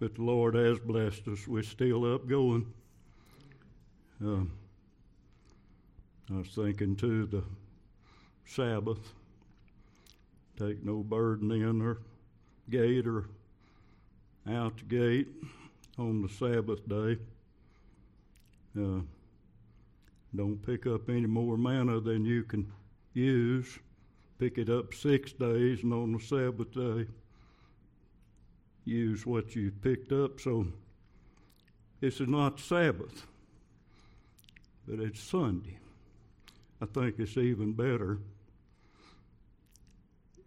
but the Lord has blessed us. We're still up going. Uh, I was thinking too the Sabbath. Take no burden in or gate or out the gate on the Sabbath day. Uh, don't pick up any more manna than you can use. Pick it up six days, and on the Sabbath day, use what you picked up. So this is not Sabbath, but it's Sunday. I think it's even better.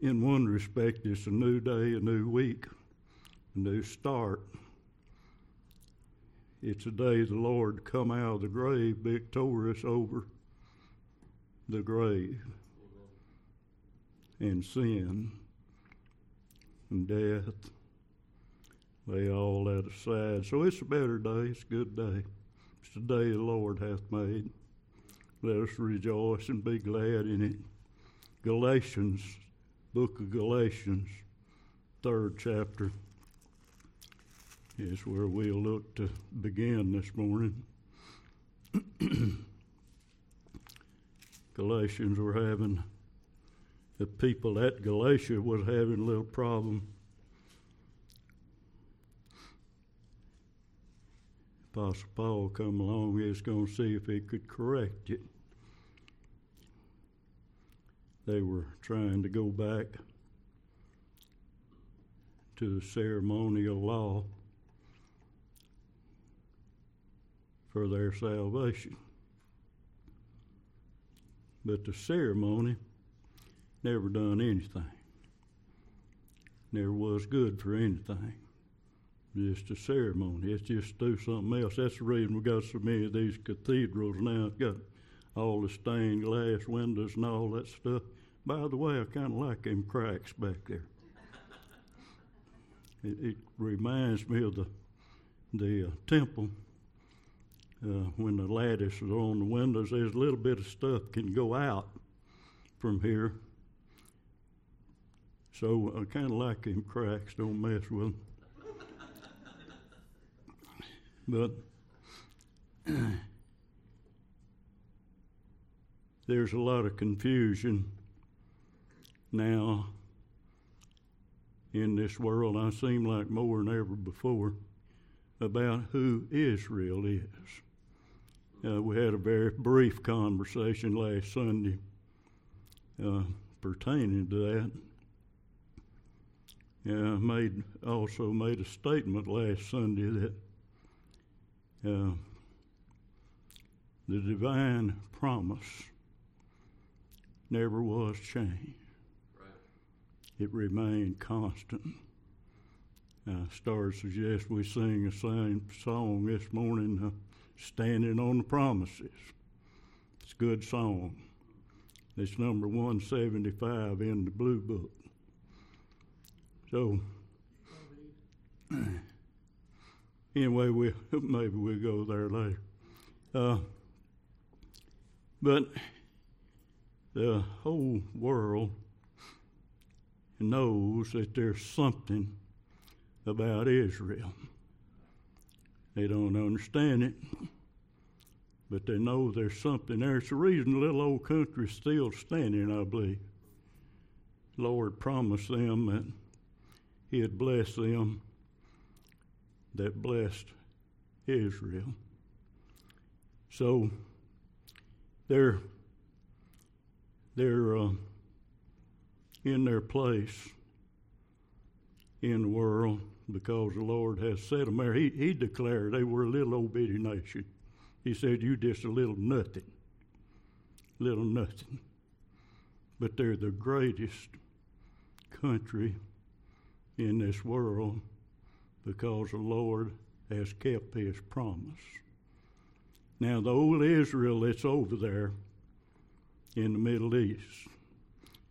In one respect, it's a new day, a new week, a new start. It's a day the Lord come out of the grave victorious over the grave and sin and death. Lay all that aside. So it's a better day. It's a good day. It's the day the Lord hath made. Let us rejoice and be glad in it. Galatians, book of Galatians, third chapter is where we'll look to begin this morning. Galatians were having, the people at Galatia was having a little problem. Apostle Paul come along, he was going to see if he could correct it. They were trying to go back to the ceremonial law for their salvation. But the ceremony never done anything. Never was good for anything. Just a ceremony. It's just do something else. That's the reason we got so many of these cathedrals now. It's got all the stained glass windows and all that stuff. By the way, I kind of like them cracks back there. It, it reminds me of the the uh, temple uh, when the lattice is on the windows, there's a little bit of stuff can go out from here. So I kind of like them cracks. Don't mess with them. But there's a lot of confusion now in this world. I seem like more than ever before about who Israel is. Uh, we had a very brief conversation last Sunday uh, pertaining to that. Yeah, I made also made a statement last Sunday that uh, the divine promise never was changed. Right. It remained constant. Uh, stars suggest we sing the same song this morning. Uh, Standing on the Promises. It's a good song. It's number 175 in the Blue Book. So, anyway, we maybe we'll go there later. Uh, but the whole world knows that there's something about Israel. They don't understand it, but they know there's something there. It's the reason the little old country's still standing, I believe. Lord promised them that He'd bless them that blessed Israel. So they're they're uh, in their place in the world because the Lord has set them there. He, he declared they were a little old bitty nation. He said, You just a little nothing. Little nothing. But they're the greatest country in this world because the Lord has kept his promise. Now, the old Israel that's over there in the Middle East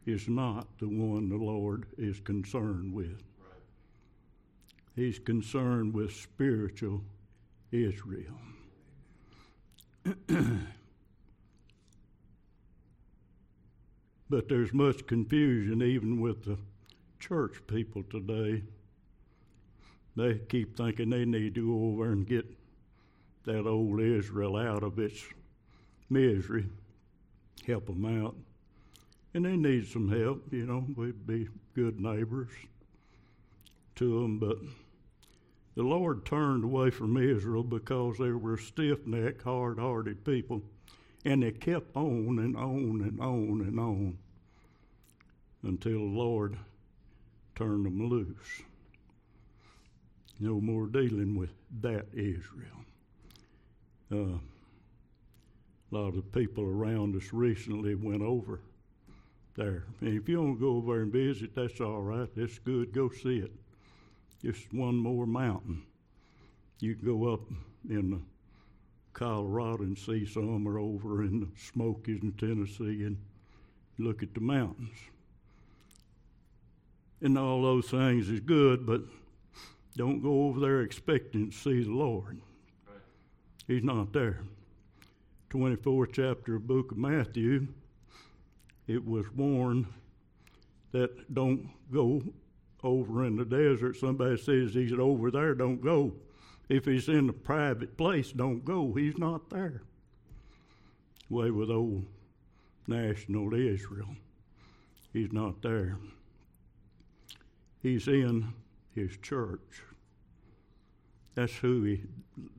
is not the one the Lord is concerned with. He's concerned with spiritual Israel. but there's much confusion even with the church people today they keep thinking they need to go over and get that old Israel out of its misery, help them out. And they need some help, you know, we'd be good neighbors to them, but the Lord turned away from Israel because they were stiff necked, hard hearted people, and they kept on and on and on and on until the Lord turned them loose. No more dealing with that Israel. Uh, a lot of the people around us recently went over there. And if you don't go over and visit, that's all right. That's good. Go see it. Just one more mountain. You can go up in Colorado and see some, or over in the Smokies in Tennessee and look at the mountains. And all those things is good, but don't go over there expecting to see the Lord. He's not there. 24th chapter of book of Matthew, it was warned that don't go over in the desert. Somebody says he's over there, don't go. If he's in a private place, don't go. He's not there. Way with old national Israel. He's not there. He's in his church. That's who he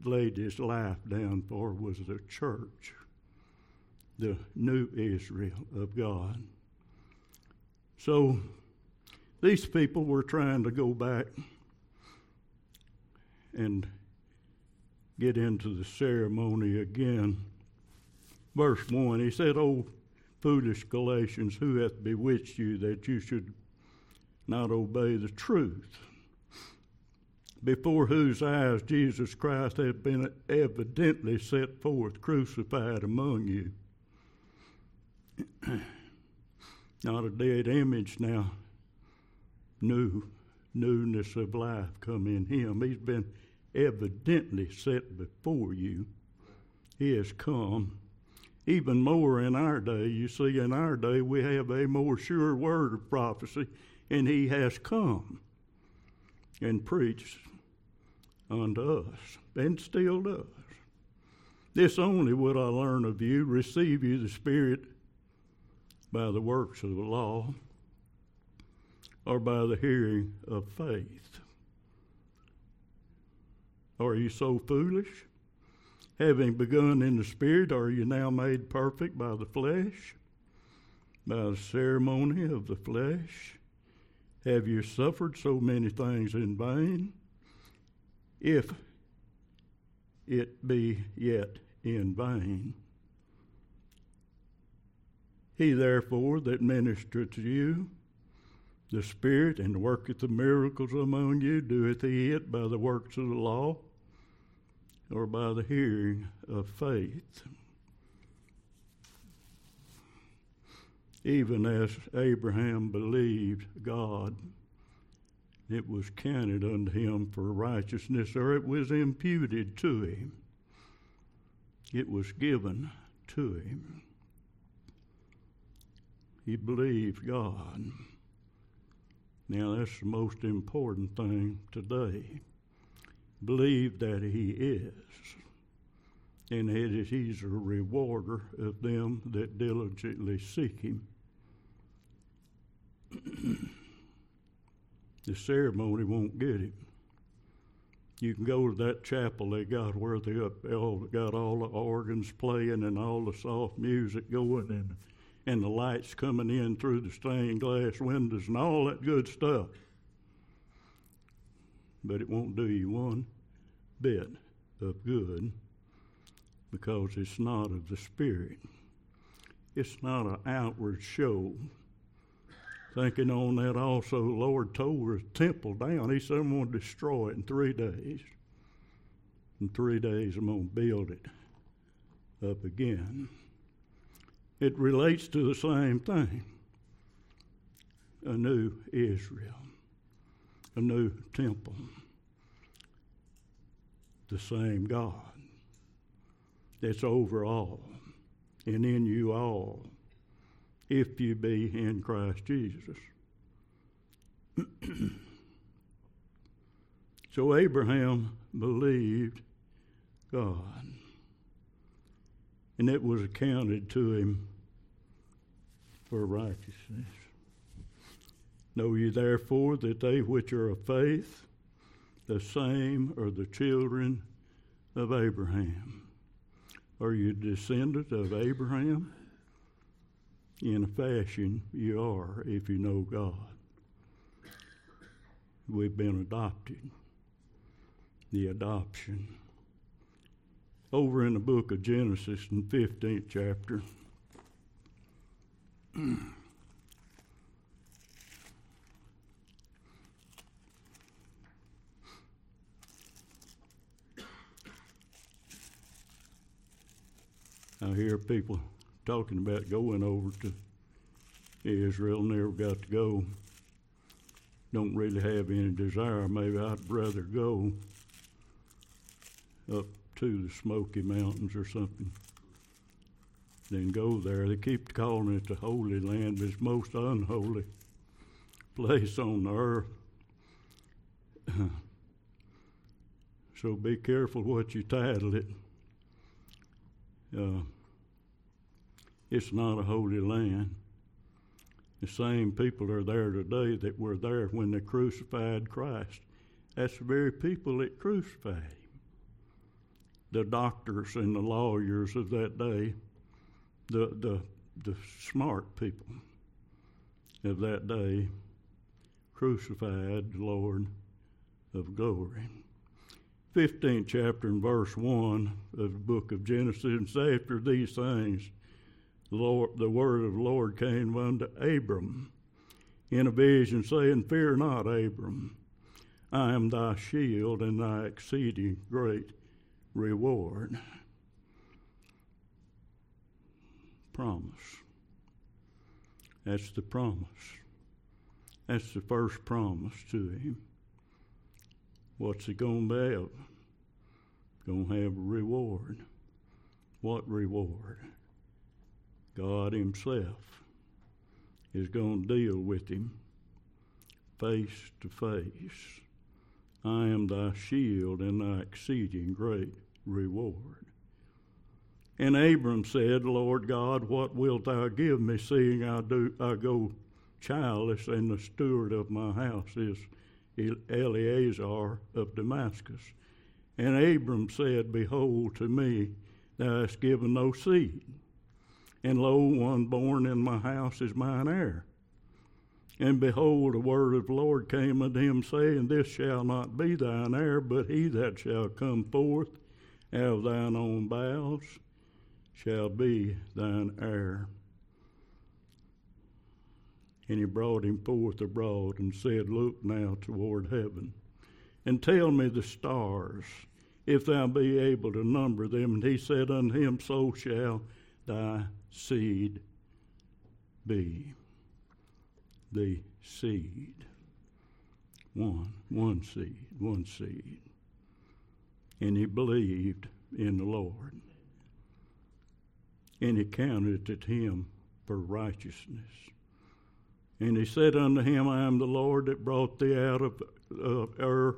laid his life down for was the church, the new Israel of God. So these people were trying to go back and get into the ceremony again. Verse 1, he said, O foolish Galatians, who hath bewitched you that you should not obey the truth? Before whose eyes Jesus Christ had been evidently set forth crucified among you. Not a dead image now, new newness of life come in him. He's been evidently set before you. He has come. Even more in our day, you see, in our day we have a more sure word of prophecy, and he has come and preached unto us, and still does. This only would I learn of you, receive you the Spirit by the works of the law, or by the hearing of faith. Are you so foolish? Having begun in the Spirit, are you now made perfect by the flesh? By the ceremony of the flesh? Have you suffered so many things in vain? If it be yet in vain. He therefore that ministereth to you the Spirit and worketh the miracles among you, doeth he it by the works of the law or by the hearing of faith? Even as Abraham believed God it was counted unto him for righteousness, or it was imputed to him. It was given to him. He believed God. Now, that's the most important thing today. Believe that He is, and that He's a rewarder of them that diligently seek Him. the ceremony won't get it. You can go to that chapel they got where they all got all the organs playing and all the soft music going and and the lights coming in through the stained glass windows and all that good stuff. But it won't do you one bit of good because it's not of the Spirit. It's not an outward show thinking on that also, the Lord tore the temple down. He said, I'm going to destroy it in three days. In three days, I'm going to build it up again. It relates to the same thing a new Israel, a new temple, the same God that's over all and in you all if you be in Christ Jesus. So Abraham believed God, and it was accounted to him for righteousness. Know ye therefore that they which are of faith, the same are the children of Abraham. Are you descendant of Abraham? In a fashion, you are if you know God. We've been adopted. The adoption. Over in the book of Genesis, in the 15th chapter. I hear people talking about going over to Israel, never got to go. Don't really have any desire. Maybe I'd rather go up to the Smoky Mountains or something than go there. They keep calling it the Holy Land, but it's most unholy place on earth. so be careful what you title it. Uh, it's not a holy land. The same people are there today that were there when they crucified Christ. That's the very people that crucified him. The doctors and the lawyers of that day, the, the, the smart people of that day, crucified the Lord of glory. 15th chapter and verse 1 of the book of Genesis says, After these things, the, Lord, the word of the Lord came unto Abram in a vision, saying, Fear not, Abram, I am thy shield and thy exceeding great reward. Promise. That's the promise. That's the first promise to him. What's he going to have? Going to have a reward. What reward? God Himself is going to deal with him face to face. I am thy shield and thy exceeding great reward. And Abram said, Lord God, what wilt thou give me, seeing I do I go childless, and the steward of my house is Eliezer of Damascus. And Abram said, Behold, to me thou hast given no seed, and lo, one born in my house is mine heir. And behold, the word of the Lord came unto him, saying, This shall not be thine heir, but he that shall come forth out of thine own bowels shall be thine heir. And he brought him forth abroad and said, Look now toward heaven, and tell me the stars, if thou be able to number them. And he said unto him, So shall thy seed be. The seed. One, one seed, one seed. And he believed in the Lord. And he counted it to him for righteousness. And he said unto him, I am the Lord that brought thee out of, of Ur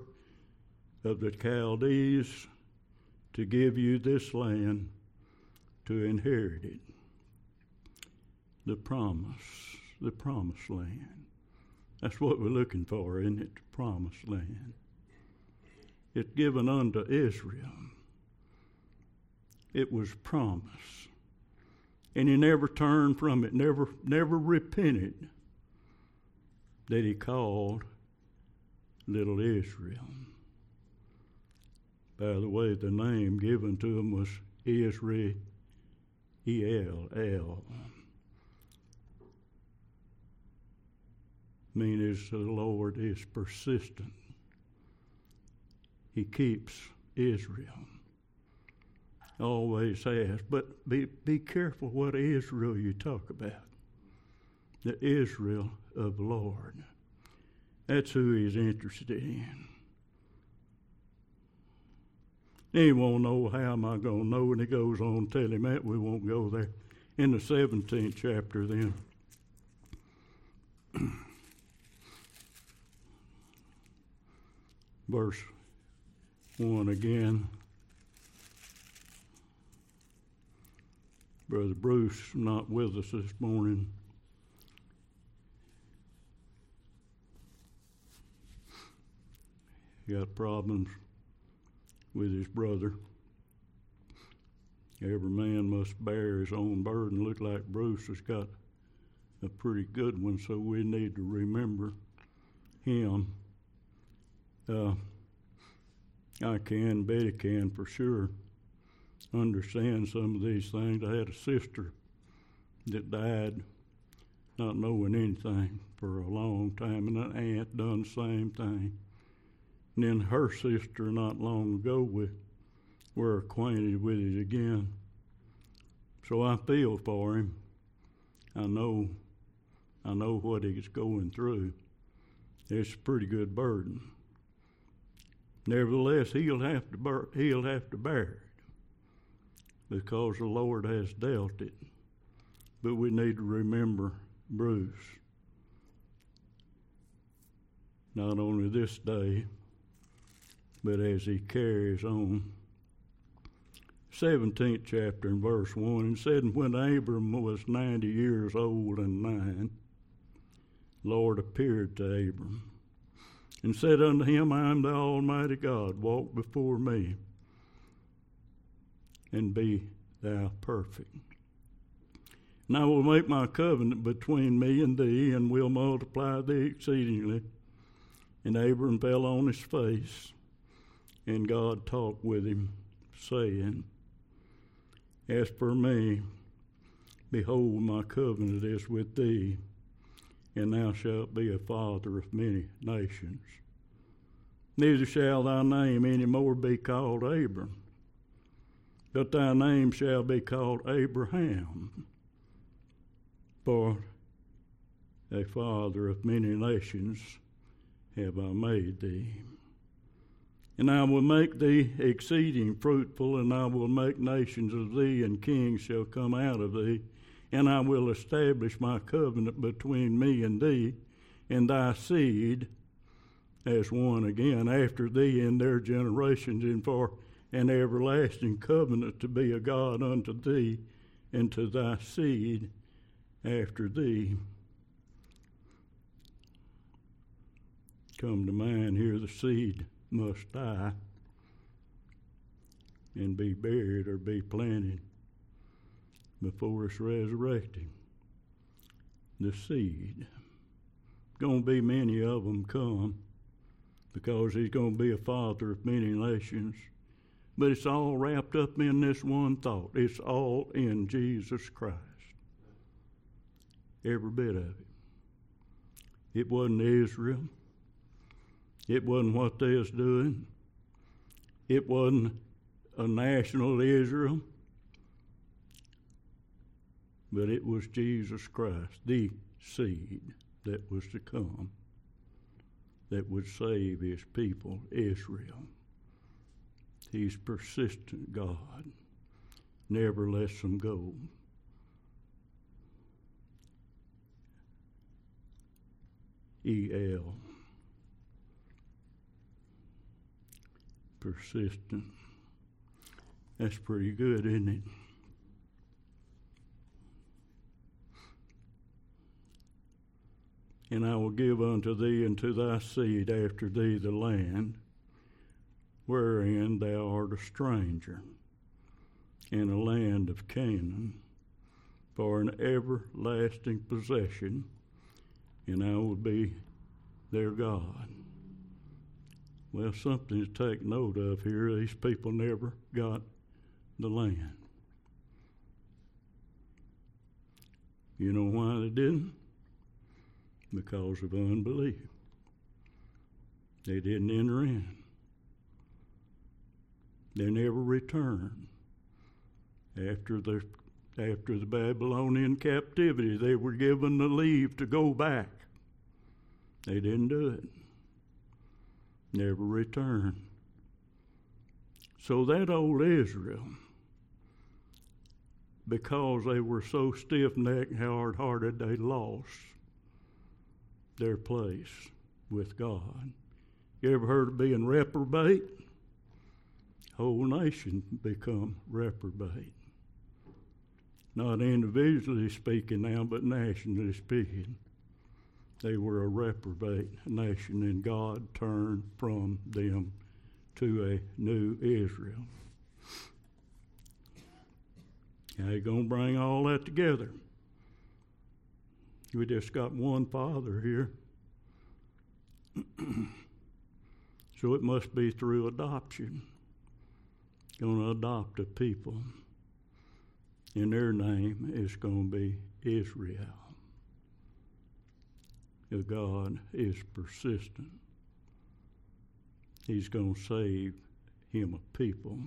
of the Chaldees to give you this land to inherit it. The promise, the promised land. That's what we're looking for, isn't it? The promised land. It's given unto Israel. It was promised. And he never turned from it, never, never repented that he called little Israel. By the way, the name given to him was Israel, E-L-L. Meaning is the Lord is persistent. He keeps Israel. Always has. But be, be careful what Israel you talk about the Israel of the Lord. That's who he's interested in. He won't know how am I going to know, and he goes on tell him that we won't go there. In the 17th chapter, then. Verse one again. Brother Bruce not with us this morning. He got problems with his brother. Every man must bear his own burden. Look like Bruce has got a pretty good one, so we need to remember him. Uh, I can, Betty can for sure, understand some of these things. I had a sister that died not knowing anything for a long time, and an aunt done the same thing. And then her sister, not long ago, we were acquainted with it again. So I feel for him. I know, I know what he's going through. It's a pretty good burden. Nevertheless, he'll have to bear, he'll have to bear it because the Lord has dealt it. But we need to remember Bruce. Not only this day, but as he carries on. 17th chapter and verse 1 and said, When Abram was 90 years old and nine, Lord appeared to Abram and said unto him, I am the Almighty God, walk before me and be thou perfect. And I will make my covenant between me and thee, and will multiply thee exceedingly. And Abram fell on his face and God talked with him, saying, As for me, behold, my covenant is with thee, and thou shalt be a father of many nations. Neither shall thy name any more be called Abram, but thy name shall be called Abraham. For a father of many nations have I made thee. And I will make thee exceeding fruitful, and I will make nations of thee, and kings shall come out of thee. And I will establish my covenant between me and thee, and thy seed as one again after thee in their generations, and for an everlasting covenant to be a God unto thee and to thy seed after thee. Come to mind here the seed must die and be buried or be planted before it's resurrected. The seed. Going to be many of them come because he's going to be a father of many nations. But it's all wrapped up in this one thought. It's all in Jesus Christ. Every bit of it. It wasn't Israel. It wasn't what they was doing. It wasn't a national Israel. But it was Jesus Christ, the seed that was to come, that would save his people, Israel. He's persistent God, never lets them go. E.L. persistent. That's pretty good, isn't it? And I will give unto thee and to thy seed after thee the land wherein thou art a stranger, in a land of Canaan, for an everlasting possession, and I will be their God. Well, something to take note of here. These people never got the land. You know why they didn't? Because of unbelief. They didn't enter in. They never returned. After the after the Babylonian captivity, they were given the leave to go back. They didn't do it never returned. So that old Israel, because they were so stiff necked, hard hearted, they lost their place with God. You ever heard of being reprobate? whole nation become reprobate. Not individually speaking now, but nationally speaking. They were a reprobate nation, and God turned from them to a new Israel. How you going to bring all that together? We just got one Father here. so it must be through adoption. Going to adopt a people. And their name is going to be Israel. If God is persistent. He's going to save him a people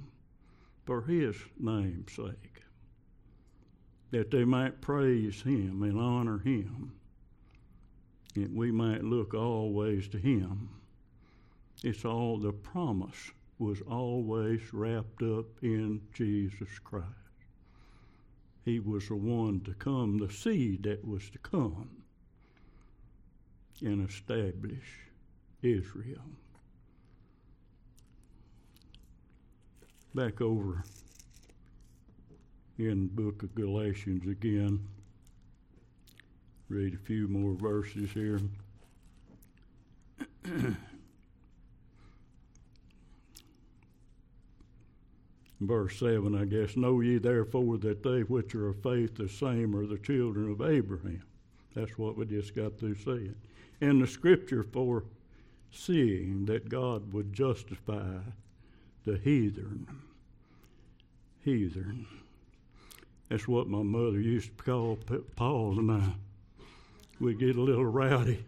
for his name's sake, that they might praise him and honor him, and we might look always to him. It's all the promise was always wrapped up in Jesus Christ. He was the one to come, the seed that was to come and establish Israel. Back over in the book of Galatians again. Read a few more verses here. Verse 7, I guess, Know ye therefore that they which are of faith the same are the children of Abraham. That's what we just got through saying. In the scripture for seeing that God would justify the heathen. Heathen. That's what my mother used to call Paul and I. We'd get a little rowdy.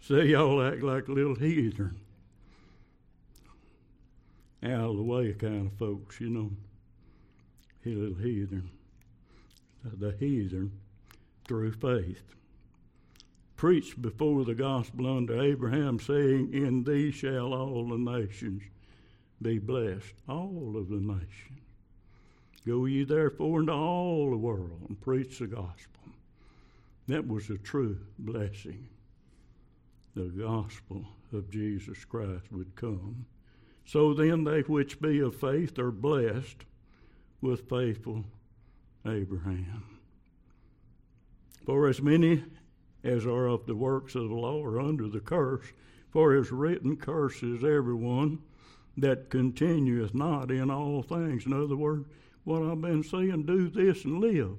Say y'all act like little heathen out of the way kind of folks, you know. He little heathen. The heathen through faith. Preached before the gospel unto Abraham, saying, In thee shall all the nations be blessed. All of the nations. Go ye therefore into all the world and preach the gospel. That was a true blessing. The gospel of Jesus Christ would come so then, they which be of faith are blessed with faithful Abraham. For as many as are of the works of the law are under the curse, for as written, curses everyone that continueth not in all things. In other words, what I've been saying, do this and live.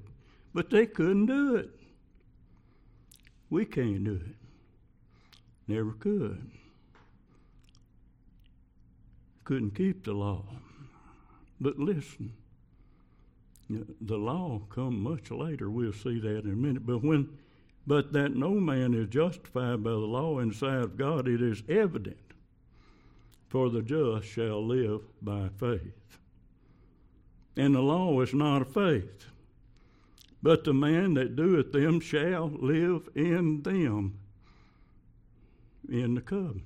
But they couldn't do it. We can't do it. Never could couldn't keep the law. But listen, the law come much later. We'll see that in a minute. But when, but that no man is justified by the law in sight of God, it is evident. For the just shall live by faith. And the law is not of faith, but the man that doeth them shall live in them in the covenant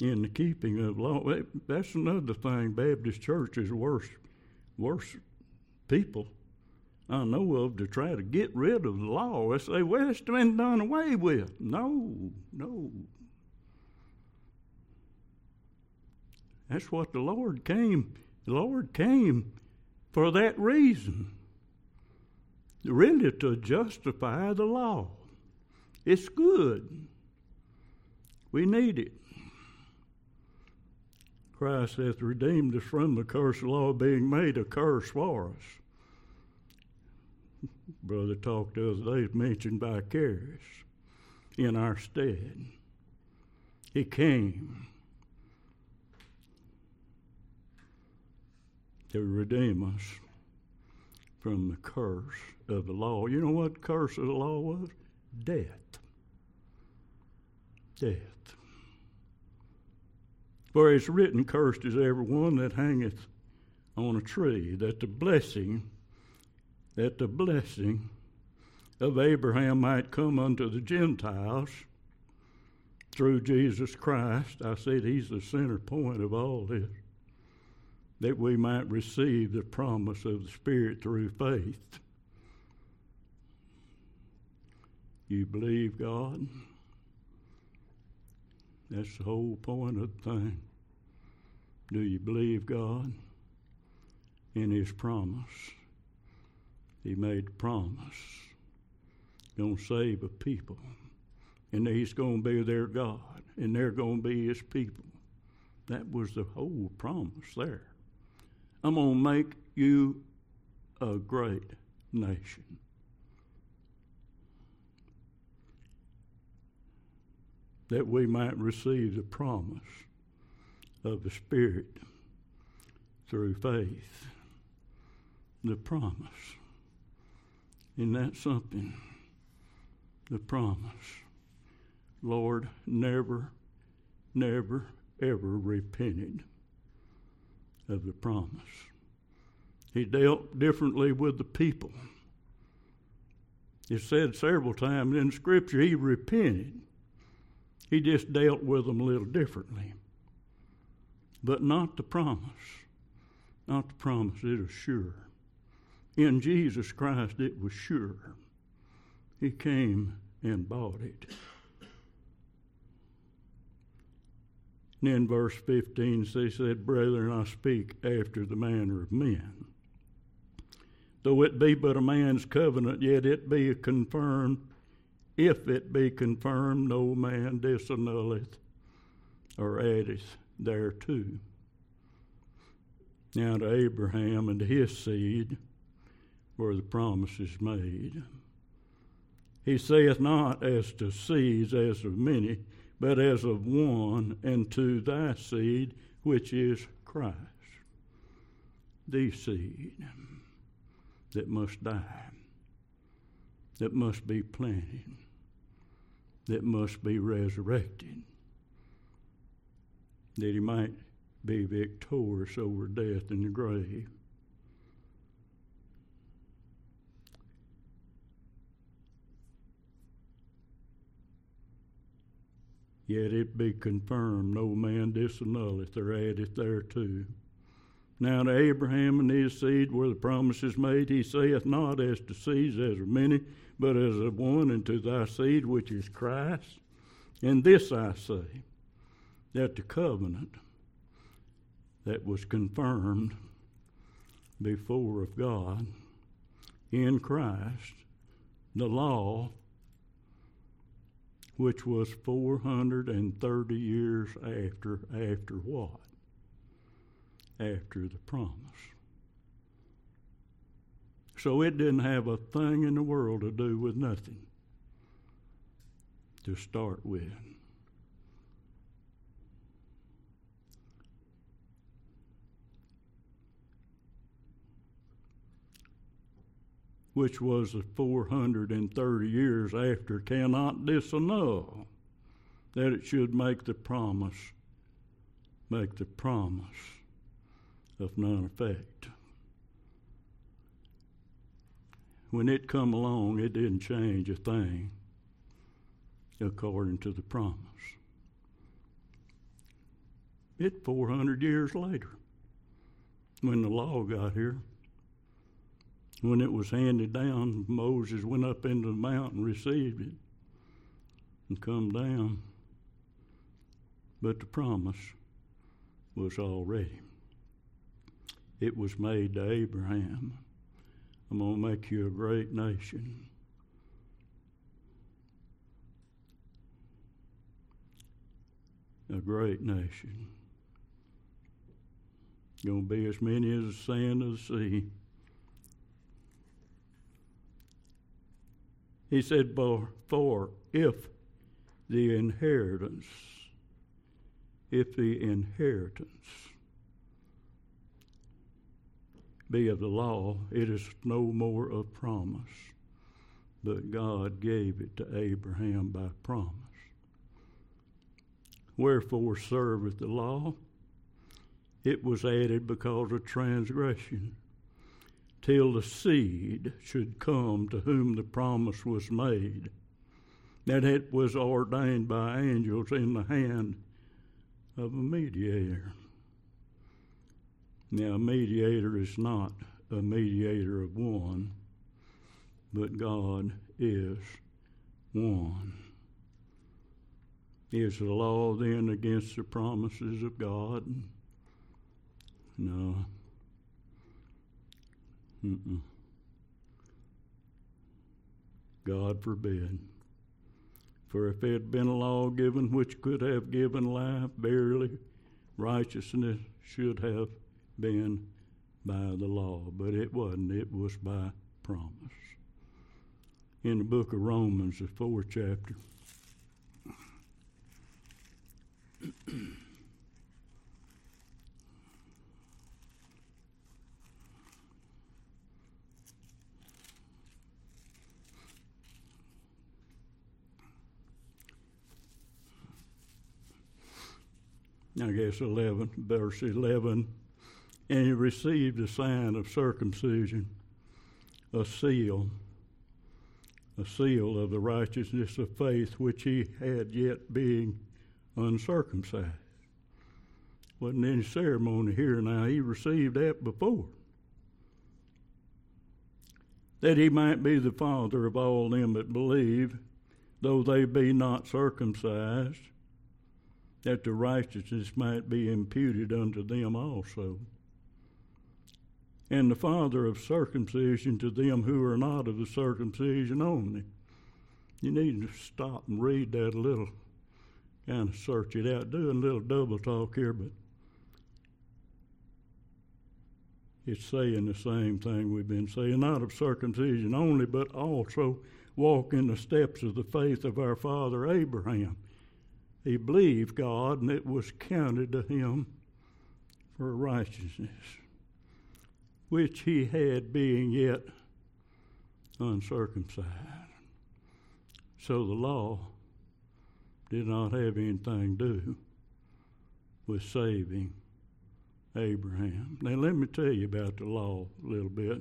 in the keeping of law. That's another thing. Baptist church is worse, worse people I know of to try to get rid of the law. They say, well, it's been done away with. No, no. That's what the Lord came. The Lord came for that reason. Really to justify the law. It's good. We need it. Christ hath redeemed us from the curse of law, being made a curse for us. Brother talked the other day, mentioned vicarious in our stead. He came to redeem us from the curse of the law. You know what curse of the law was? Death. Death. For it's written, Cursed is every one that hangeth on a tree, that the blessing, that the blessing of Abraham might come unto the Gentiles through Jesus Christ. I said he's the center point of all this. That we might receive the promise of the Spirit through faith. You believe God? That's the whole point of the thing. Do you believe God in His promise? He made a promise. To save a people. And He's to be their God. And they're to be His people. That was the whole promise there. I'm going to make you a great nation. That we might receive the promise of the Spirit through faith. The promise. Isn't that something? The promise. Lord never, never, ever repented of the promise. He dealt differently with the people. It's said several times in Scripture he repented. He just dealt with them a little differently. But not the promise. Not the promise, it is sure. In Jesus Christ, it was sure. He came and bought it. And in verse 15, they said, Brethren, I speak after the manner of men. Though it be but a man's covenant, yet it be confirmed. If it be confirmed, no man disannulleth or addeth thereto. Now to Abraham and to his seed were the promises made. He saith not as to seeds, as of many, but as of one, and to thy seed, which is Christ. The seed that must die, that must be planted, that must be resurrected, that he might be victorious over death and the grave. Yet it be confirmed, no man disannulleth or addeth thereto. Now to Abraham and his seed were the promises made. He saith not as to seeds as of many, but as of one, and to thy seed which is Christ. And this I say, that the covenant that was confirmed before of God in Christ, the law which was 430 years after, after what? After the promise. So it didn't have a thing in the world to do with nothing to start with. Which was the 430 years after, cannot disannul that it should make the promise, make the promise of none effect. When it come along, it didn't change a thing according to the promise. It 400 years later, when the law got here, when it was handed down, Moses went up into the mountain, received it, and come down. But the promise was already. It was made to Abraham. I'm going to make you a great nation. A great nation. Going to be as many as the sand of the sea. He said, For if the inheritance, if the inheritance be of the law, it is no more of promise, but God gave it to Abraham by promise. Wherefore serveth the law? It was added because of transgression till the seed should come to whom the promise was made, that it was ordained by angels in the hand of a mediator. Now, a mediator is not a mediator of one, but God is one. Is the law then against the promises of God? No. Mm-mm. God forbid. For if it had been a law given which could have given life, verily righteousness should have been by the law. But it wasn't, it was by promise. In the book of Romans, the fourth chapter. I guess 11, verse 11. And he received a sign of circumcision, a seal, a seal of the righteousness of faith which he had yet being uncircumcised. Wasn't any ceremony here now. He received that before. That he might be the father of all them that believe, though they be not circumcised that the righteousness might be imputed unto them also. And the father of circumcision to them who are not of the circumcision only. You need to stop and read that a little, kind of search it out. Doing a little double talk here, but it's saying the same thing we've been saying, not of circumcision only, but also walk in the steps of the faith of our father Abraham he believed God, and it was counted to him for righteousness, which he had being yet uncircumcised. So the law did not have anything to do with saving Abraham. Now, let me tell you about the law a little bit.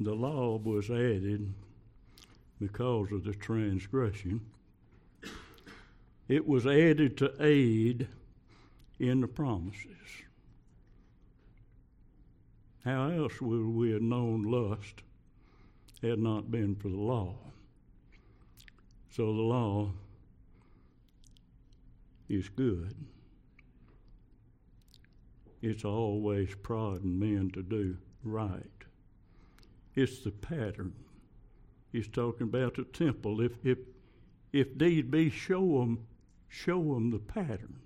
The law was added because of the transgression it was added to aid in the promises. How else would we have known lust had not been for the law? So the law is good. It's always prodding men to do right. It's the pattern. He's talking about the temple. If, if, if need be, show them show them the pattern.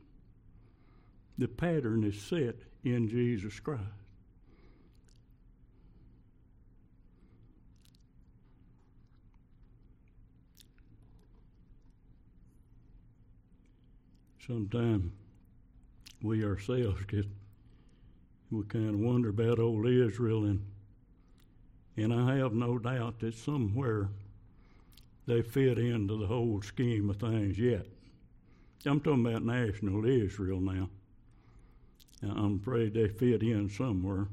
The pattern is set in Jesus Christ. Sometimes we ourselves get we kind of wonder about old Israel and and I have no doubt that somewhere they fit into the whole scheme of things yet. I'm talking about national Israel now. I'm afraid they fit in somewhere.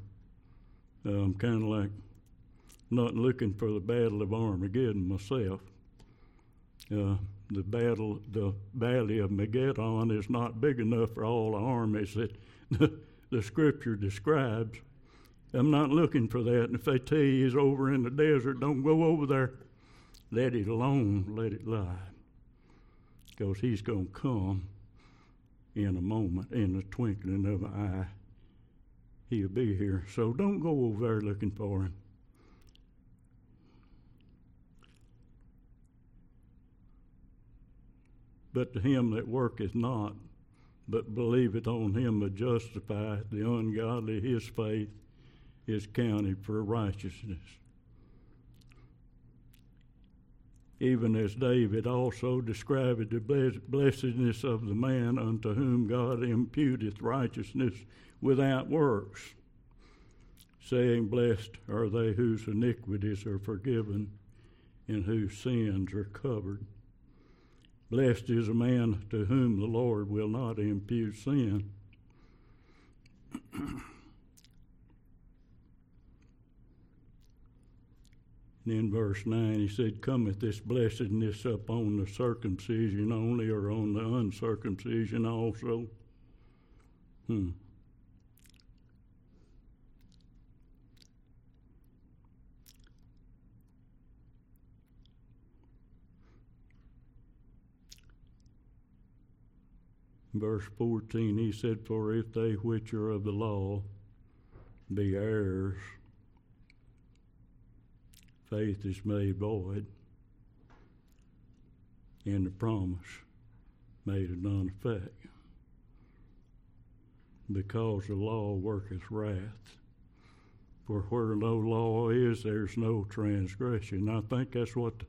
I'm kind of like not looking for the Battle of Armageddon myself. Uh, the battle, the Valley of Megiddon is not big enough for all the armies that the, the Scripture describes. I'm not looking for that. And if they tell you he's over in the desert, don't go over there. Let it alone. Let it lie because he's going to come in a moment, in the twinkling of an eye. He'll be here. So don't go over there looking for him. But to him that worketh not, but believeth on him that justifieth the ungodly, his faith is counted for righteousness even as David also described the blessedness of the man unto whom God imputeth righteousness without works, saying, Blessed are they whose iniquities are forgiven and whose sins are covered. Blessed is a man to whom the Lord will not impute sin. And in verse 9, he said, Cometh this blessedness upon the circumcision only, or on the uncircumcision also? Hmm. verse 14, he said, For if they which are of the law be heirs, faith is made void, and the promise made of none effect. Because the law worketh wrath. For where no law is, there's no transgression. I think that's what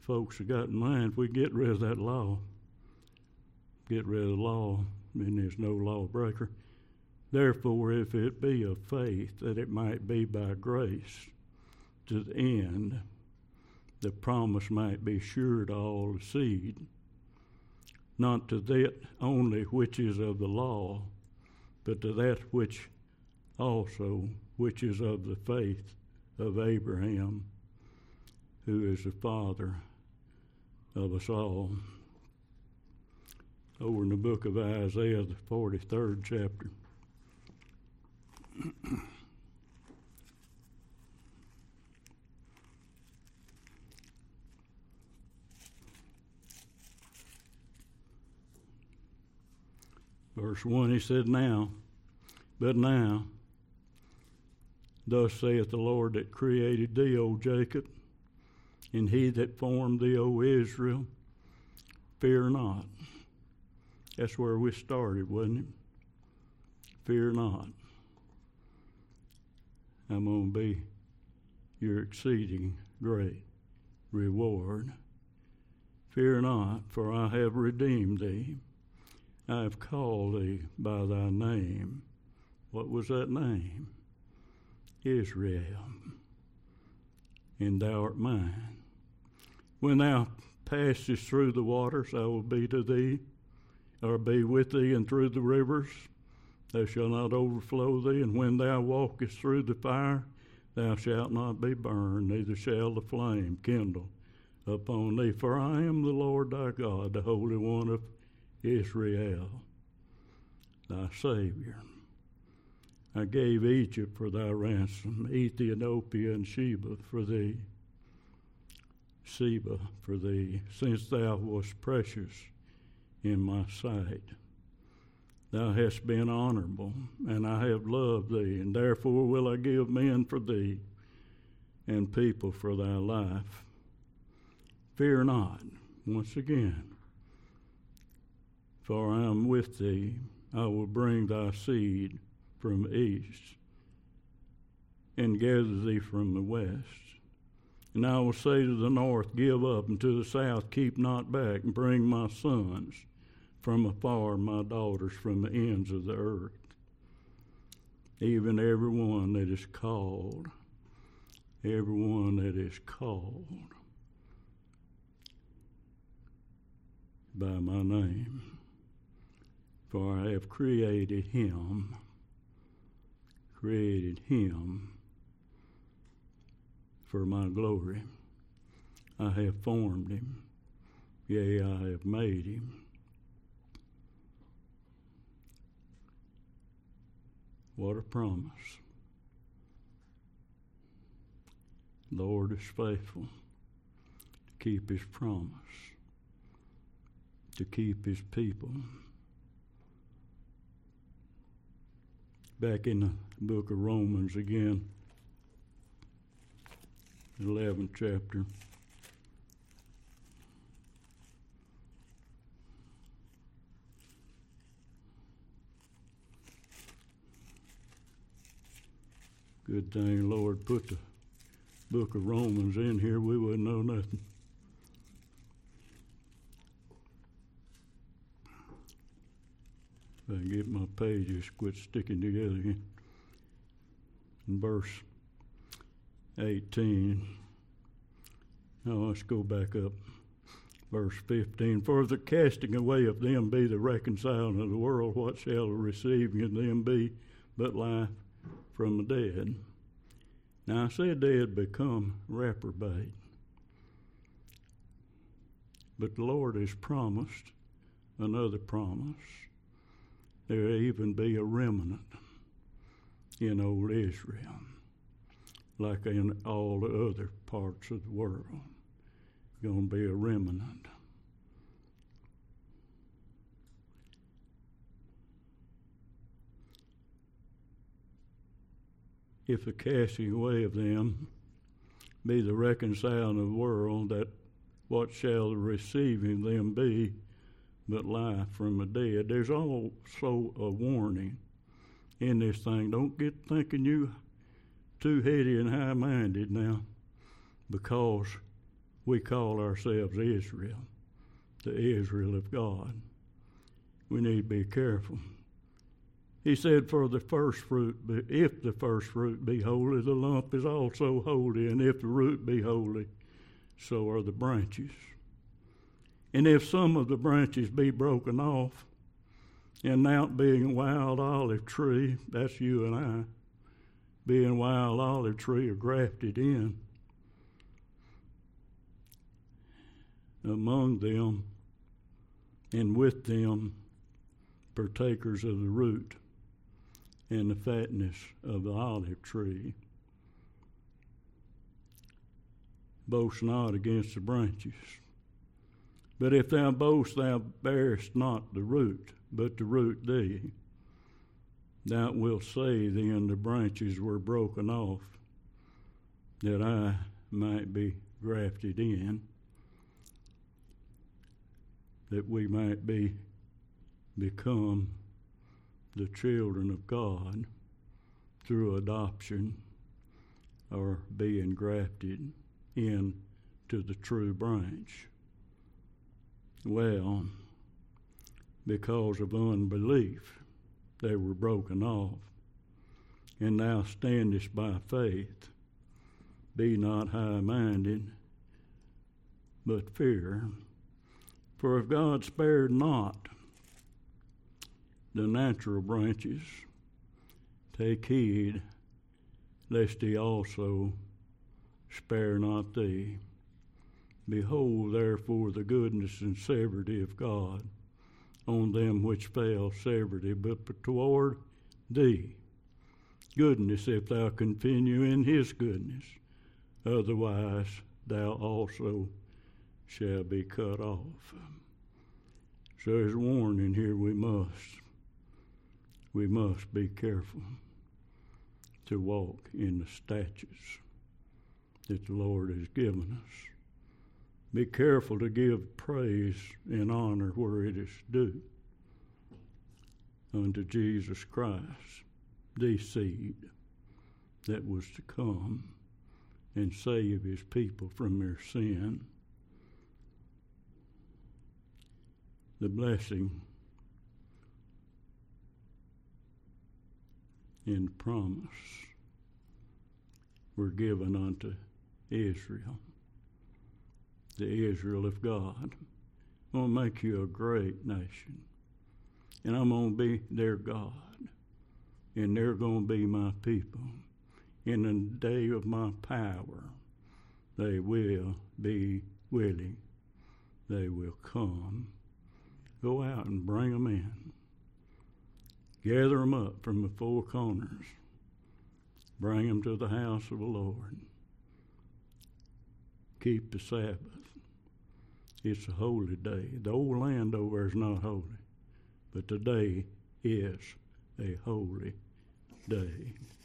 folks have got in mind. If we get rid of that law, get rid of the law, then there's no lawbreaker. Therefore, if it be of faith, that it might be by grace to the end, the promise might be sure to all the seed, not to that only which is of the law, but to that which also which is of the faith of Abraham, who is the father of us all. Over in the book of Isaiah, the 43rd chapter. Verse 1, he said, Now, but now, thus saith the Lord that created thee, O Jacob, and he that formed thee, O Israel, fear not. That's where we started, wasn't it? Fear not. I'm going to be your exceeding great reward. Fear not, for I have redeemed thee. I have called thee by thy name. What was that name? Israel. And thou art mine. When thou passest through the waters, I will be to thee, or be with thee, and through the rivers, they shall not overflow thee. And when thou walkest through the fire, thou shalt not be burned, neither shall the flame kindle upon thee. For I am the Lord thy God, the Holy One of Israel, thy Savior. I gave Egypt for thy ransom, Ethiopia and Sheba for thee, Sheba for thee, since thou wast precious in my sight. Thou hast been honorable, and I have loved thee, and therefore will I give men for thee, and people for thy life. Fear not, once again for I am with thee. I will bring thy seed from east and gather thee from the west. And I will say to the north, Give up, and to the south, Keep not back, and bring my sons from afar, my daughters from the ends of the earth. Even every one that is called, every one that is called by my name for I have created him, created him for my glory. I have formed him, yea, I have made him. What a promise. The Lord is faithful to keep his promise, to keep his people. Back in the book of Romans again, 11th chapter. Good thing, Lord, put the book of Romans in here. We wouldn't know nothing. I get my pages quit sticking together again. In verse 18. Now let's go back up. Verse 15. For the casting away of them be the reconciling of the world, what shall the receiving of them be but life from the dead? Now I said they had become reprobate. But the Lord has promised another promise there even be a remnant in old Israel, like in all the other parts of the world. Going to be a remnant. If the casting away of them be the reconciling of the world, that what shall the receiving them be but life from the dead? There's also a warning in this thing. Don't get thinking you too heady and high minded now because we call ourselves Israel, the Israel of God. We need to be careful. He said, For the first fruit, if the first fruit be holy, the lump is also holy, and if the root be holy, so are the branches. And if some of the branches be broken off, and now being a wild olive tree, that's you and I, being wild olive tree are grafted in, among them and with them partakers of the root and the fatness of the olive tree. Boast not against the branches. But if thou boast, thou bearest not the root, but the root thee. Thou wilt say then the branches were broken off, that I might be grafted in, that we might be become the children of God through adoption or being grafted into the true branch. Well, because of unbelief, they were broken off. And thou standest by faith. Be not high minded, but fear. For if God spared not the natural branches, take heed lest he also spare not thee. Behold, therefore, the goodness and severity of God on them which fail severity, but toward thee goodness, if thou continue in his goodness. Otherwise, thou also shall be cut off. So there's a warning here we must we must be careful to walk in the statutes that the Lord has given us. Be careful to give praise and honor where it is due unto Jesus Christ, the seed that was to come and save his people from their sin. The blessing and promise were given unto Israel, the Israel of God. I'm going to make you a great nation, and I'm going to be their God, and they're going to be my people. In the day of my power, they will be willing. They will come. Go out and bring them in. Gather them up from the four corners. Bring them to the house of the Lord. Keep the Sabbath. It's a holy day. The old land over is not holy, but today is a holy day.